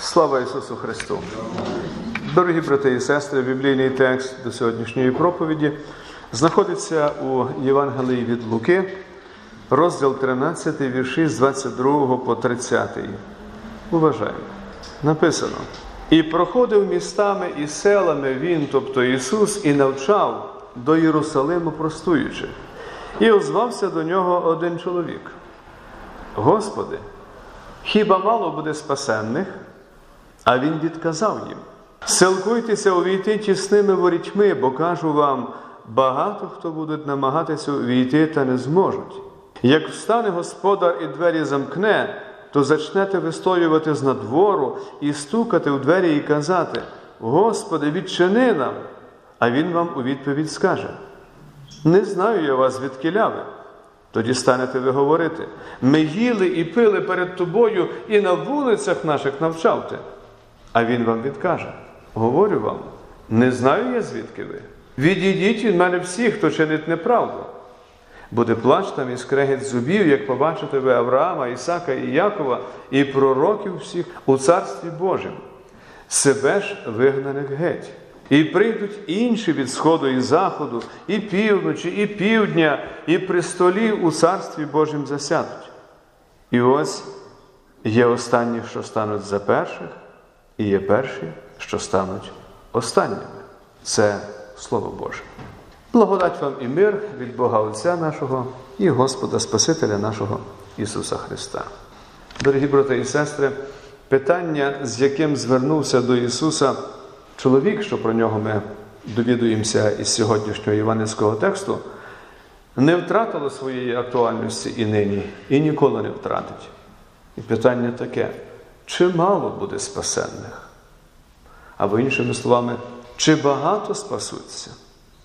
Слава Ісусу Христу! Дорогі брати і сестри, біблійний текст до сьогоднішньої проповіді знаходиться у Євангелії від Луки, розділ 13, вірші з 22 по 30. Уважаємо. Написано: І проходив містами і селами Він, тобто Ісус, і навчав до Єрусалиму простуючи. І озвався до нього один чоловік. Господи, хіба мало буде спасенних? А він відказав їм: Силкуйтеся увійти тісними ворітьми, бо кажу вам, багато хто будуть намагатися увійти та не зможуть. Як встане господар і двері замкне, то зачнете вистоювати з надвору і стукати у двері і казати: Господи, відчини нам! А він вам у відповідь скаже: Не знаю я вас, відкиля ви. Тоді станете ви говорити: ми їли і пили перед тобою, і на вулицях наших навчав ти. А він вам відкаже: Говорю вам, не знаю я, звідки ви. Відійдіть від мене всі, хто чинить неправду. Буде плач там і скрегіт зубів, як побачите ви Авраама, Ісака і Якова, і пророків всіх у Царстві Божому, себе ж вигнаних геть. І прийдуть інші від сходу і заходу, і півночі, і півдня, і при столі у Царстві Божім засядуть. І ось є останні, що стануть за перших, і є перші, що стануть останніми. Це Слово Боже. Благодать вам і мир від Бога Отця нашого і Господа Спасителя нашого Ісуса Христа. Дорогі брати і сестри, питання, з яким звернувся до Ісуса чоловік, що про нього ми довідуємося із сьогоднішнього євангельського тексту, не втратило своєї актуальності і нині, і ніколи не втратить. І питання таке: чи мало буде спасенних? Або іншими словами, чи багато спасуться?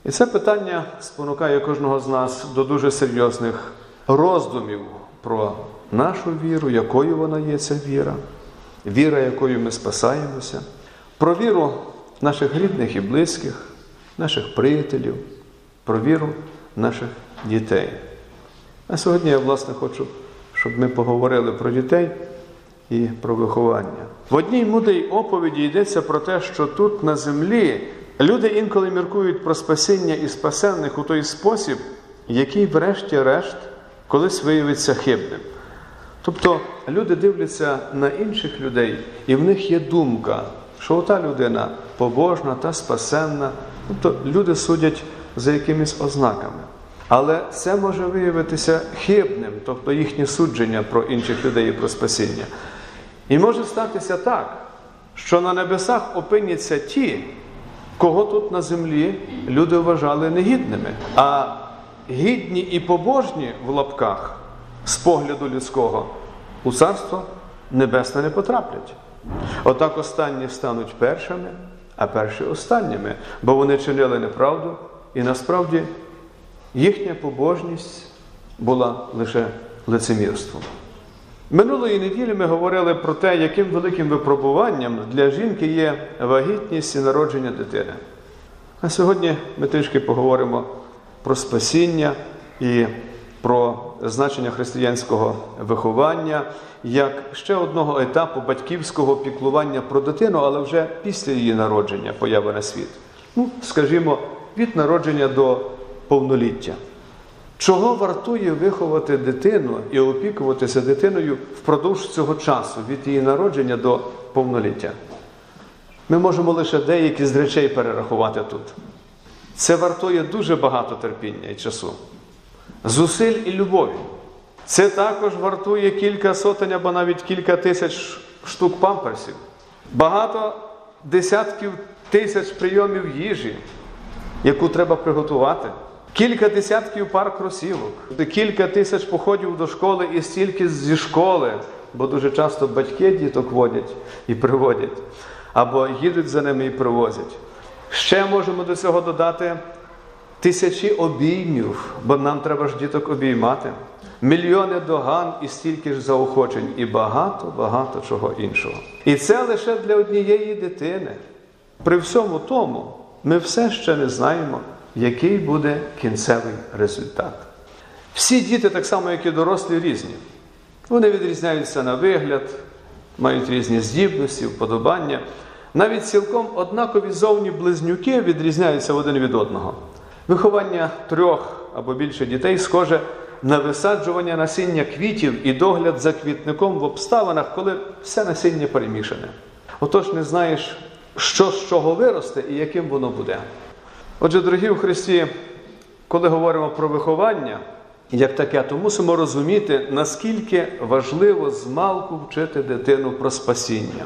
І це питання спонукає кожного з нас до дуже серйозних роздумів про нашу віру, якою вона є ця віра, віра, якою ми спасаємося, про віру наших рідних і близьких, наших приятелів, про віру наших дітей. А сьогодні я, власне, хочу, щоб ми поговорили про дітей і про виховання. В одній мудрій оповіді йдеться про те, що тут на землі люди інколи міркують про спасіння і спасенних у той спосіб, який, врешті-решт, колись виявиться хибним. Тобто люди дивляться на інших людей, і в них є думка, що ота людина побожна та спасенна. Тобто люди судять за якимись ознаками. Але це може виявитися хибним, тобто їхнє судження про інших людей і про спасіння. І може статися так, що на небесах опиняться ті, кого тут на землі люди вважали негідними, а гідні і побожні в лапках з погляду людського у царство небесне не потраплять. Отак останні стануть першими, а перші останніми, бо вони чинили неправду, і насправді їхня побожність була лише лицемірством. Минулої неділі ми говорили про те, яким великим випробуванням для жінки є вагітність і народження дитини. А сьогодні ми трішки поговоримо про спасіння і про значення християнського виховання як ще одного етапу батьківського піклування про дитину, але вже після її народження, появи на світ. Ну, скажімо, від народження до повноліття. Чого вартує виховати дитину і опікуватися дитиною впродовж цього часу, від її народження до повноліття? Ми можемо лише деякі з речей перерахувати тут. Це вартує дуже багато терпіння і часу, зусиль і любові. Це також вартує кілька сотень або навіть кілька тисяч штук памперсів, багато десятків тисяч прийомів їжі, яку треба приготувати. Кілька десятків пар кросівок, кілька тисяч походів до школи і стільки зі школи, бо дуже часто батьки діток водять і приводять, або їдуть за ними і привозять. Ще можемо до цього додати тисячі обіймів, бо нам треба ж діток обіймати, мільйони доган і стільки ж заохочень, і багато-багато чого іншого. І це лише для однієї дитини. При всьому тому ми все ще не знаємо який буде кінцевий результат. Всі діти, так само, як і дорослі, різні. Вони відрізняються на вигляд, мають різні здібності, вподобання. Навіть цілком однакові зовні близнюки відрізняються один від одного. Виховання трьох або більше дітей схоже на висаджування насіння квітів і догляд за квітником в обставинах, коли все насіння перемішане. Отож, не знаєш, що з чого виросте і яким воно буде. Отже, дорогі у Христі, коли говоримо про виховання, як таке, то мусимо розуміти, наскільки важливо змалку вчити дитину про спасіння,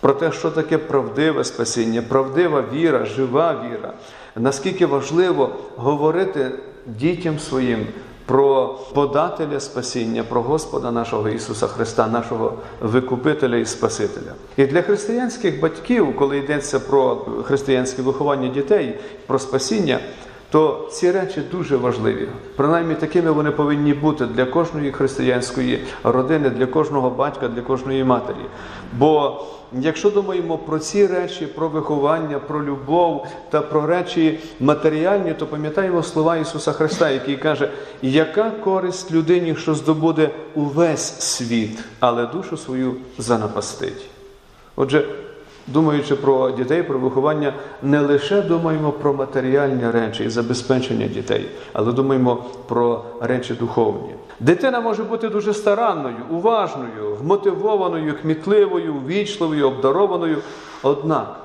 про те, що таке правдиве спасіння, правдива віра, жива віра. Наскільки важливо говорити дітям своїм про подателя спасіння, про Господа нашого Ісуса Христа, нашого Викупителя і Спасителя. І для християнських батьків, коли йдеться про християнське виховання дітей, про спасіння, то ці речі дуже важливі. Принаймні такими вони повинні бути для кожної християнської родини, для кожного батька, для кожної матері. Бо якщо думаємо про ці речі, про виховання, про любов та про речі матеріальні, то пам'ятаємо слова Ісуса Христа, який каже, яка користь людині, що здобуде увесь світ, але душу свою занапастить. Отже, Думаючи про дітей, про виховання, не лише думаємо про матеріальні речі і забезпечення дітей, але думаємо про речі духовні. Дитина може бути дуже старанною, уважною, вмотивованою, кмітливою, ввічливою, обдарованою. Однак,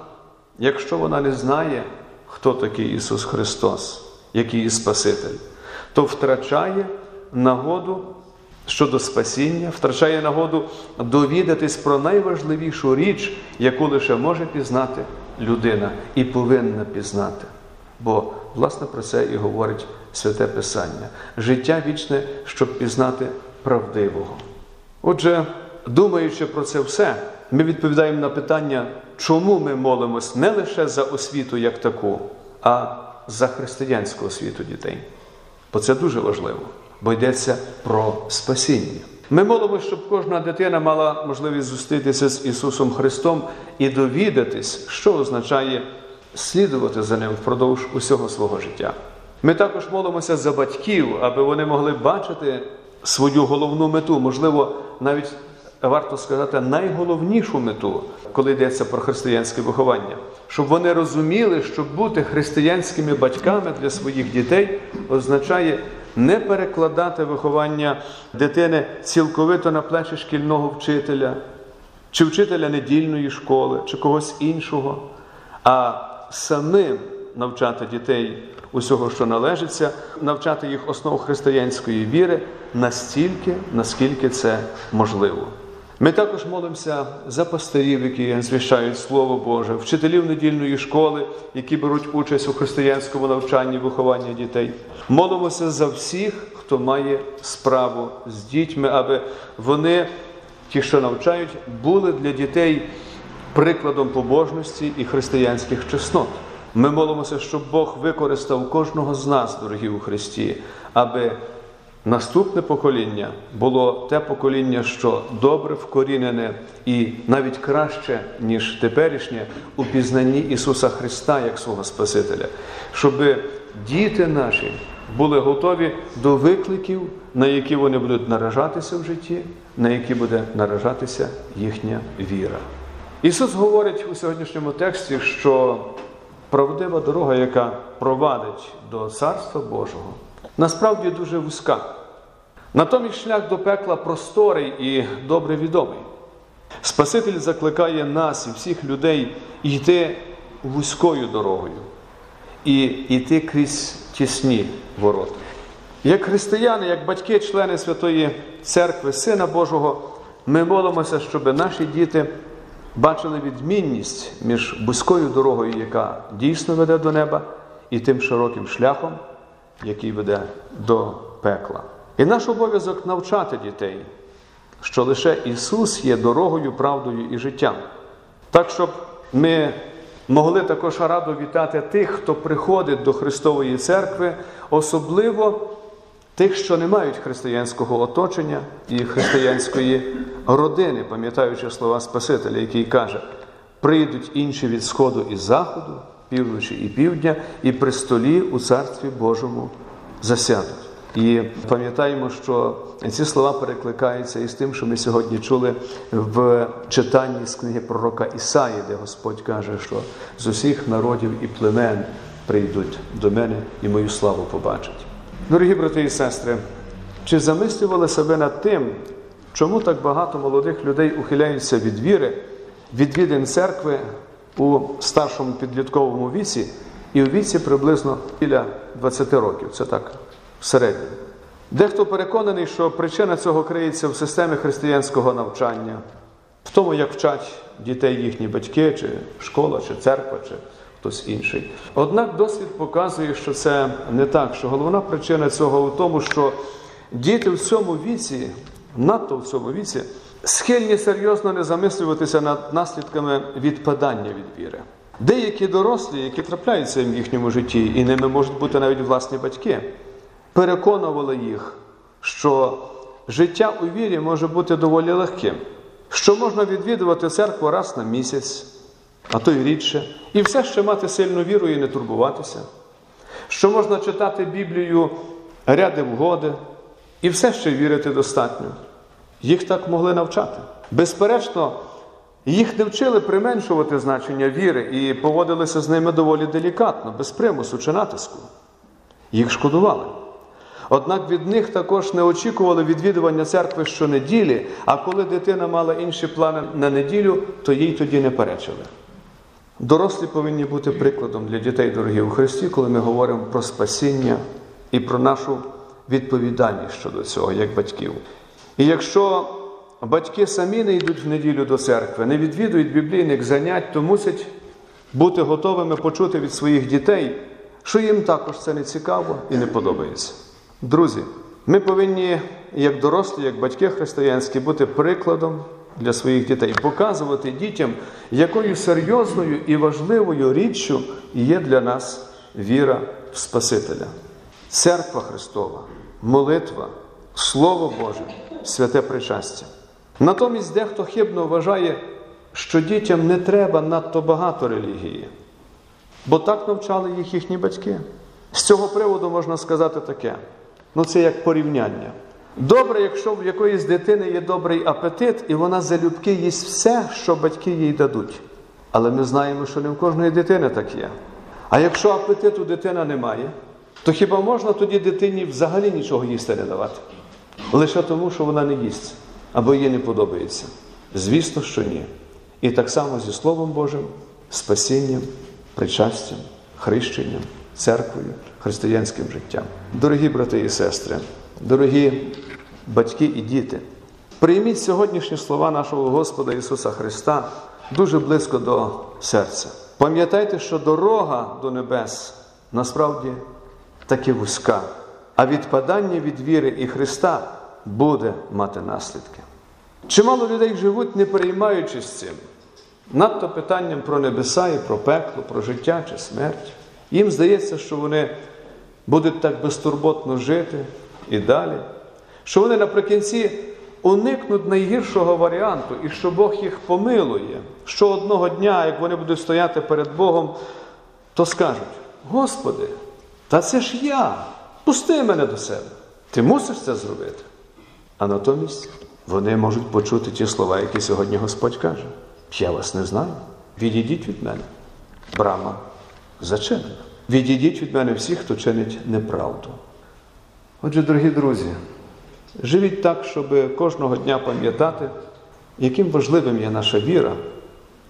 якщо вона не знає, хто такий Ісус Христос, який є Спаситель, то втрачає нагоду щодо спасіння, втрачає нагоду довідатись про найважливішу річ, яку лише може пізнати людина і повинна пізнати. Бо, власне, про це і говорить Святе Писання. Життя вічне, щоб пізнати правдивого. Отже, думаючи про це все, ми відповідаємо на питання, чому ми молимось не лише за освіту як таку, а за християнську освіту дітей. Бо це дуже важливо бо йдеться про спасіння. Ми молимося, щоб кожна дитина мала можливість зустрітися з Ісусом Христом і довідатись, що означає слідувати за Ним впродовж усього свого життя. Ми також молимося за батьків, аби вони могли бачити свою головну мету, можливо, навіть варто сказати, найголовнішу мету, коли йдеться про християнське виховання, щоб вони розуміли, що бути християнськими батьками для своїх дітей означає не перекладати виховання дитини цілковито на плечі шкільного вчителя, чи вчителя недільної школи, чи когось іншого, а самим навчати дітей усього, що належиться, навчати їх основ християнської віри настільки, наскільки це можливо. Ми також молимося за пастирів, які звіщають Слово Боже, вчителів недільної школи, які беруть участь у християнському навчанні вихованні дітей. Молимося за всіх, хто має справу з дітьми, аби вони, ті, що навчають, були для дітей прикладом побожності і християнських чеснот. Ми молимося, щоб Бог використав кожного з нас, дорогі у Христі, аби наступне покоління було те покоління, що добре вкорінене і навіть краще, ніж теперішнє, у пізнанні Ісуса Христа як свого Спасителя, щоб діти наші були готові до викликів, на які вони будуть наражатися в житті, на які буде наражатися їхня віра. Ісус говорить у сьогоднішньому тексті, що правдива дорога, яка провадить до Царства Божого, насправді дуже вузька. Натомість шлях до пекла просторий і добре відомий. Спаситель закликає нас і всіх людей йти вузькою дорогою і йти крізь тісні ворота. Як християни, як батьки, члени Святої Церкви, Сина Божого, ми молимося, щоб наші діти бачили відмінність між вузькою дорогою, яка дійсно веде до неба, і тим широким шляхом, який веде до пекла. І наш обов'язок навчати дітей, що лише Ісус є дорогою, правдою і життям. Так, щоб ми могли також радо вітати тих, хто приходить до Христової церкви, особливо тих, що не мають християнського оточення і християнської родини, пам'ятаючи слова Спасителя, який каже: прийдуть інші від Сходу і Заходу, півночі і півдня, і при столі у Царстві Божому засядуть. І пам'ятаємо, що ці слова перекликаються із тим, що ми сьогодні чули в читанні з книги пророка Ісаї, де Господь каже, що з усіх народів і племен прийдуть до мене і мою славу побачать. Дорогі брати і сестри, чи замислювали себе над тим, чому так багато молодих людей ухиляються від віри, від відвідин церкви у старшому підлітковому віці і у віці приблизно біля 20 років? Це так в середньому. Дехто переконаний, що причина цього криється в системі християнського навчання, в тому, як вчать дітей їхні батьки, чи школа, чи церква, чи хтось інший. Однак досвід показує, що це не так, що головна причина цього у тому, що діти в цьому віці, надто в цьому віці, схильні серйозно не замислюватися над наслідками відпадання від віри. Деякі дорослі, які трапляються в їхньому житті, і ними можуть бути навіть власні батьки, переконували їх, що життя у вірі може бути доволі легким, що можна відвідувати церкву раз на місяць, а то й рідше, і все ще мати сильну віру і не турбуватися, що можна читати Біблію ряди вгоди, і все ще вірити достатньо. Їх так могли навчати. Безперечно, їх не вчили применшувати значення віри і поводилися з ними доволі делікатно, без примусу чи натиску. Їх шкодували. Однак від них також не очікували відвідування церкви щонеділі, а коли дитина мала інші плани на неділю, то їй тоді не перечили. Дорослі повинні бути прикладом для дітей, дорогі у Христі, коли ми говоримо про спасіння і про нашу відповідальність щодо цього, як батьків. І якщо батьки самі не йдуть в неділю до церкви, не відвідують біблійних занять, то мусять бути готовими почути від своїх дітей, що їм також це не цікаво і не подобається. Друзі, ми повинні, як дорослі, як батьки християнські, бути прикладом для своїх дітей, показувати дітям, якою серйозною і важливою річчю є для нас віра в Спасителя. Церква Христова, молитва, Слово Боже, святе причастя. Натомість дехто хибно вважає, що дітям не треба надто багато релігії, бо так навчали їх їхні батьки. З цього приводу можна сказати таке: ну це як порівняння. Добре, якщо в якоїсь дитини є добрий апетит, і вона залюбки їсть все, що батьки їй дадуть. Але ми знаємо, що не в кожної дитини так є. А якщо апетиту дитина не має, то хіба можна тоді дитині взагалі нічого їсти не давати? Лише тому, що вона не їсть або їй не подобається. Звісно, що ні. І так само зі Словом Божим, спасінням, причастям, хрещенням, церквою, християнським життям. Дорогі брати і сестри, дорогі батьки і діти, прийміть сьогоднішні слова нашого Господа Ісуса Христа дуже близько до серця. Пам'ятайте, що дорога до небес насправді таки вузька, а відпадання від віри і Христа буде мати наслідки. Чимало людей живуть, не переймаючись цим, надто питанням про небеса і про пекло, про життя чи смерть. Їм здається, що вони будуть так безтурботно жити і далі, що вони наприкінці уникнуть найгіршого варіанту, і що Бог їх помилує, що одного дня, як вони будуть стояти перед Богом, то скажуть: Господи, та це ж я, пусти мене до себе. Ти мусиш це зробити. А натомість вони можуть почути ті слова, які сьогодні Господь каже: Я вас не знаю. Відійдіть від мене. Брама зачинена. Відійдіть від мене всіх, хто чинить неправду. Отже, дорогі друзі, живіть так, щоб кожного дня пам'ятати, яким важливим є наша віра,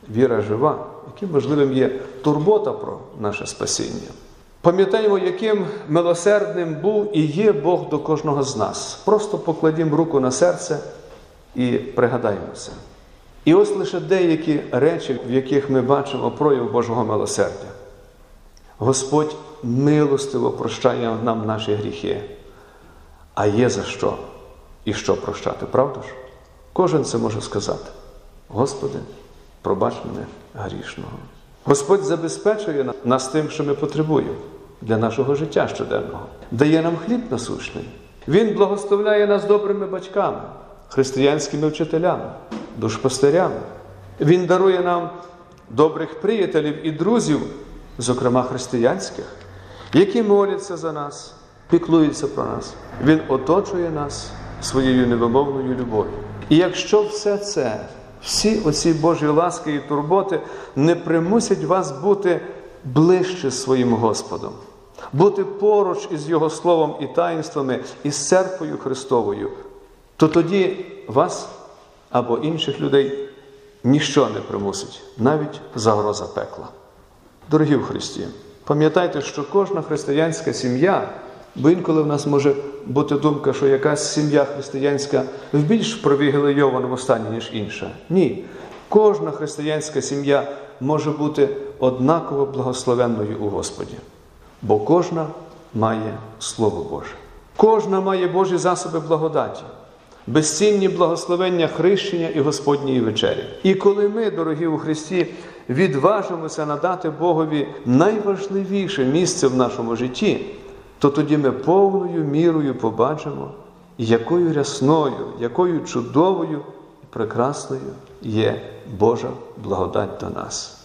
віра жива, яким важливим є турбота про наше спасіння. Пам'ятаємо, яким милосердним був і є Бог до кожного з нас. Просто покладімо руку на серце і пригадаємося. І ось лише деякі речі, в яких ми бачимо прояв Божого милосердя. Господь милостиво прощає нам наші гріхи, а є за що і що прощати, правда ж? Кожен це може сказати. Господи, пробач мене грішного. Господь забезпечує нас тим, що ми потребуємо для нашого життя щоденного, дає нам хліб насущний. Він благословляє нас добрими батьками, християнськими вчителями, душпастирями. Він дарує нам добрих приятелів і друзів, зокрема християнських, які моляться за нас, піклується про нас. Він оточує нас своєю невимовною любов'ю. І якщо все це, всі оці Божі ласки і турботи не примусять вас бути ближче своїм Господом, бути поруч із Його Словом і таїнствами, із церквою Христовою, то тоді вас або інших людей ніщо не примусить, навіть загроза пекла. Дорогі в Христі, пам'ятайте, що кожна християнська сім'я, бо інколи в нас може бути думка, що якась сім'я християнська в більш привілейованому стані, ніж інша. Ні. Кожна християнська сім'я може бути однаково благословенною у Господі, бо кожна має Слово Боже. Кожна має Божі засоби благодаті, безцінні благословення хрещення і Господньої вечері. І коли ми, дорогі у Христі, відважимося надати Богові найважливіше місце в нашому житті, то тоді ми повною мірою побачимо, якою рясною, якою чудовою і прекрасною є Божа благодать до нас.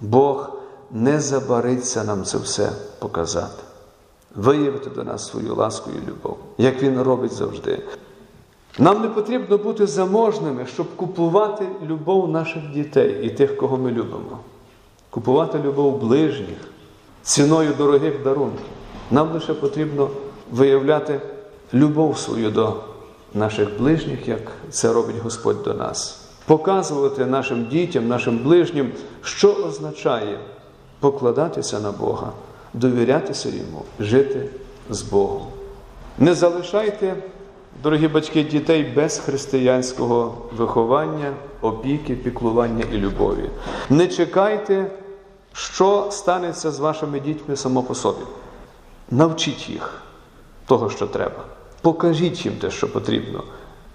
Бог не забариться нам це все показати, виявити до нас свою ласку і любов, як Він робить завжди. Нам не потрібно бути заможними, щоб купувати любов наших дітей і тих, кого ми любимо, купувати любов ближніх ціною дорогих дарунків. Нам лише потрібно виявляти любов свою до наших ближніх, як це робить Господь до нас, показувати нашим дітям, нашим ближнім, що означає покладатися на Бога, довірятися Йому, жити з Богом. Не залишайте, дорогі батьки, дітей без християнського виховання, опіки, піклування і любові. Не чекайте, що станеться з вашими дітьми само по собі. Навчіть їх того, що треба. Покажіть їм те, що потрібно.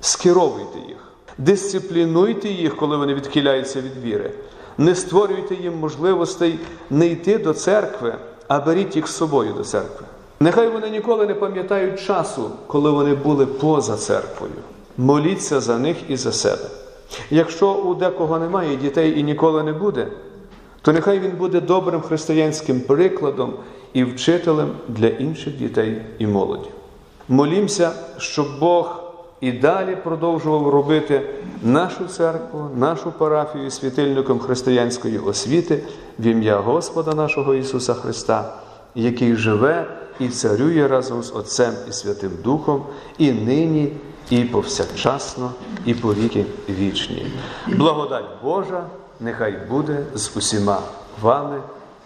Скеровуйте їх, дисциплінуйте їх, коли вони відхиляються від віри. Не створюйте їм можливостей не йти до церкви, а беріть їх з собою до церкви. Нехай вони ніколи не пам'ятають часу, коли вони були поза церквою. Моліться за них і за себе. Якщо у декого немає дітей і ніколи не буде, то нехай він буде добрим християнським прикладом і вчителем для інших дітей і молоді. Молімося, щоб Бог і далі продовжував робити нашу церкву, нашу парафію світильником християнської освіти в ім'я Господа нашого Ісуса Христа, який живе і царює разом з Отцем і Святим Духом, і нині, і повсякчасно, і по віки вічні. Благодать Божа нехай буде з усіма вами.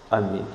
Амінь.